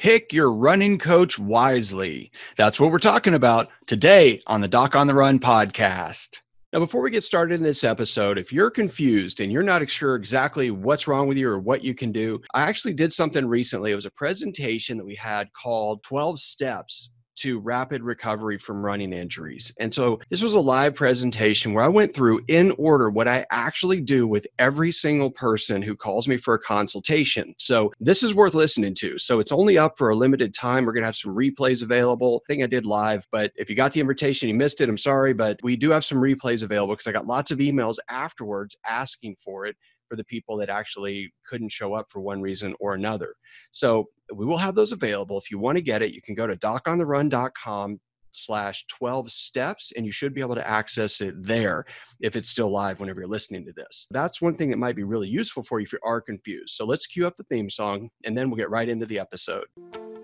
Pick your running coach wisely. That's what we're talking about today on the Doc on the Run podcast. Now, before we get started in this episode, if you're confused and you're not sure exactly what's wrong with you or what you can do, I actually did something recently. It was a presentation that we had called 12 Steps to rapid recovery from running injuries. And so this was a live presentation where I went through in order what I actually do with every single person who calls me for a consultation. So this is worth listening to. So it's only up for a limited time. We're going to have some replays available. I think I did live, but if you got the invitation, you missed it, I'm sorry, but we do have some replays available because I got lots of emails afterwards asking for it for the people that actually couldn't show up for one reason or another. So we will have those available. If you want to get it, you can go to docontherun.com slash 12 steps and you should be able to access it there if it's still live whenever you're listening to this that's one thing that might be really useful for you if you are confused so let's cue up the theme song and then we'll get right into the episode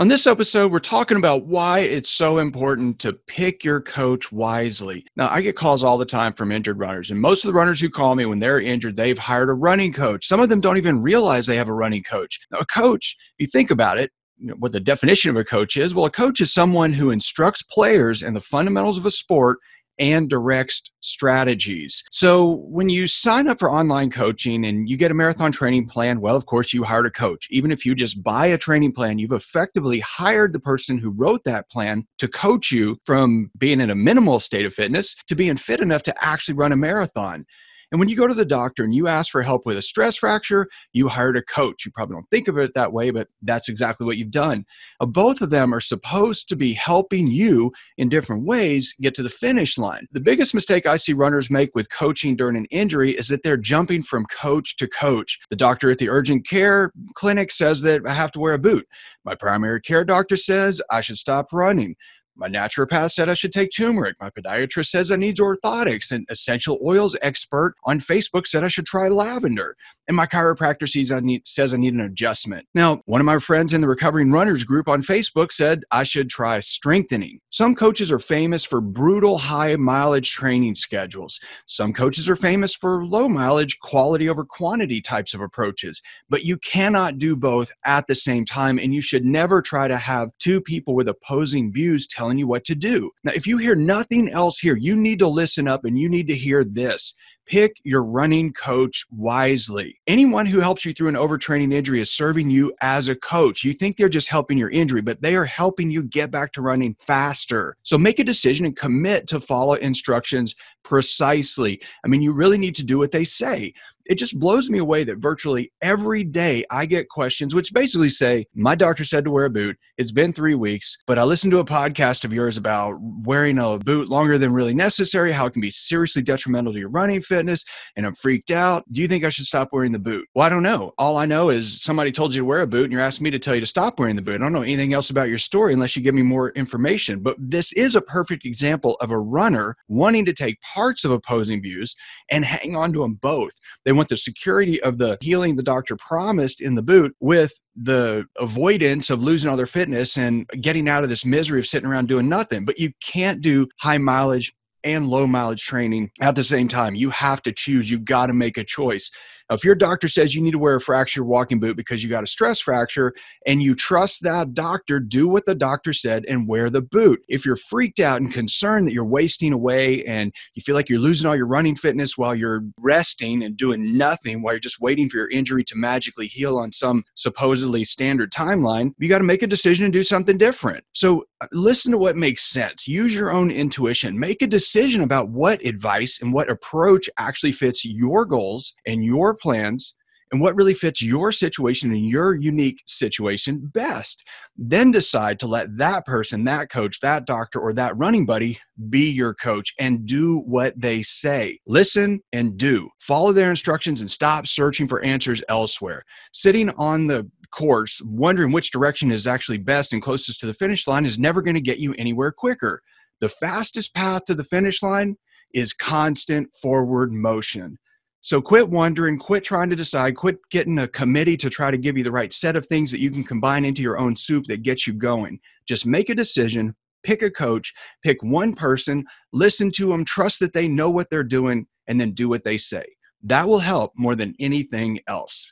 On this episode, we're talking about why it's so important to pick your coach wisely. Now, I get calls all the time from injured runners, and most of the runners who call me when they're injured, they've hired a running coach. Some of them don't even realize they have a running coach. Now, a coach, if you think about it, you know, what the definition of a coach is well, a coach is someone who instructs players in the fundamentals of a sport and directs strategies. So when you sign up for online coaching and you get a marathon training plan, well, of course, you hired a coach. Even if you just buy a training plan, you've effectively hired the person who wrote that plan to coach you from being in a minimal state of fitness to being fit enough to actually run a marathon. And when you go to the doctor and you ask for help with a stress fracture, you hired a coach. You probably don't think of it that way, but that's exactly what you've done. Uh, both of them are supposed to be helping you in different ways get to the finish line. The biggest mistake I see runners make with coaching during an injury is that they're jumping from coach to coach. The doctor at the urgent care clinic says that I have to wear a boot. My primary care doctor says I should stop running. My naturopath said I should take turmeric. My podiatrist says I need orthotics. An essential oils expert on Facebook said I should try lavender. And my chiropractor says I need, says I need an adjustment. Now, one of my friends in the Recovering Runners group on Facebook said I should try strengthening. Some coaches are famous for brutal high mileage training schedules. Some coaches are famous for low mileage, quality over quantity types of approaches. But you cannot do both at the same time. And you should never try to have two people with opposing views telling you what to do. Now, if you hear nothing else here, you need to listen up and you need to hear this. Pick your running coach wisely. Anyone who helps you through an overtraining injury is serving you as a coach. You think they're just helping your injury, but they are helping you get back to running faster. So make a decision and commit to follow instructions precisely. I mean, you really need to do what they say it just blows me away that virtually every day I get questions which basically say, My doctor said to wear a boot. It's been three weeks, but I listened to a podcast of yours about wearing a boot longer than really necessary, how it can be seriously detrimental to your running fitness, and I'm freaked out. Do you think I should stop wearing the boot? Well, I don't know. All I know is somebody told you to wear a boot and you're asking me to tell you to stop wearing the boot. I don't know anything else about your story unless you give me more information. But this is a perfect example of a runner wanting to take parts of opposing views and hang on to them both. They want the security of the healing the doctor promised in the boot with the avoidance of losing all their fitness and getting out of this misery of sitting around doing nothing. But you can't do high mileage and low mileage training at the same time. You have to choose. You've got to make a choice. If your doctor says you need to wear a fracture walking boot because you got a stress fracture and you trust that doctor, do what the doctor said and wear the boot. If you're freaked out and concerned that you're wasting away and you feel like you're losing all your running fitness while you're resting and doing nothing while you're just waiting for your injury to magically heal on some supposedly standard timeline, you got to make a decision and do something different. So listen to what makes sense. Use your own intuition. Make a decision about what advice and what approach actually fits your goals and your plans and what really fits your situation and your unique situation best. Then decide to let that person, that coach, that doctor, or that running buddy be your coach and do what they say. Listen and do. Follow their instructions and stop searching for answers elsewhere. Sitting on the course, wondering which direction is actually best and closest to the finish line is never going to get you anywhere quicker. The fastest path to the finish line is constant forward motion. So quit wondering, quit trying to decide, quit getting a committee to try to give you the right set of things that you can combine into your own soup that gets you going. Just make a decision, pick a coach, pick one person, listen to them, trust that they know what they're doing, and then do what they say. That will help more than anything else.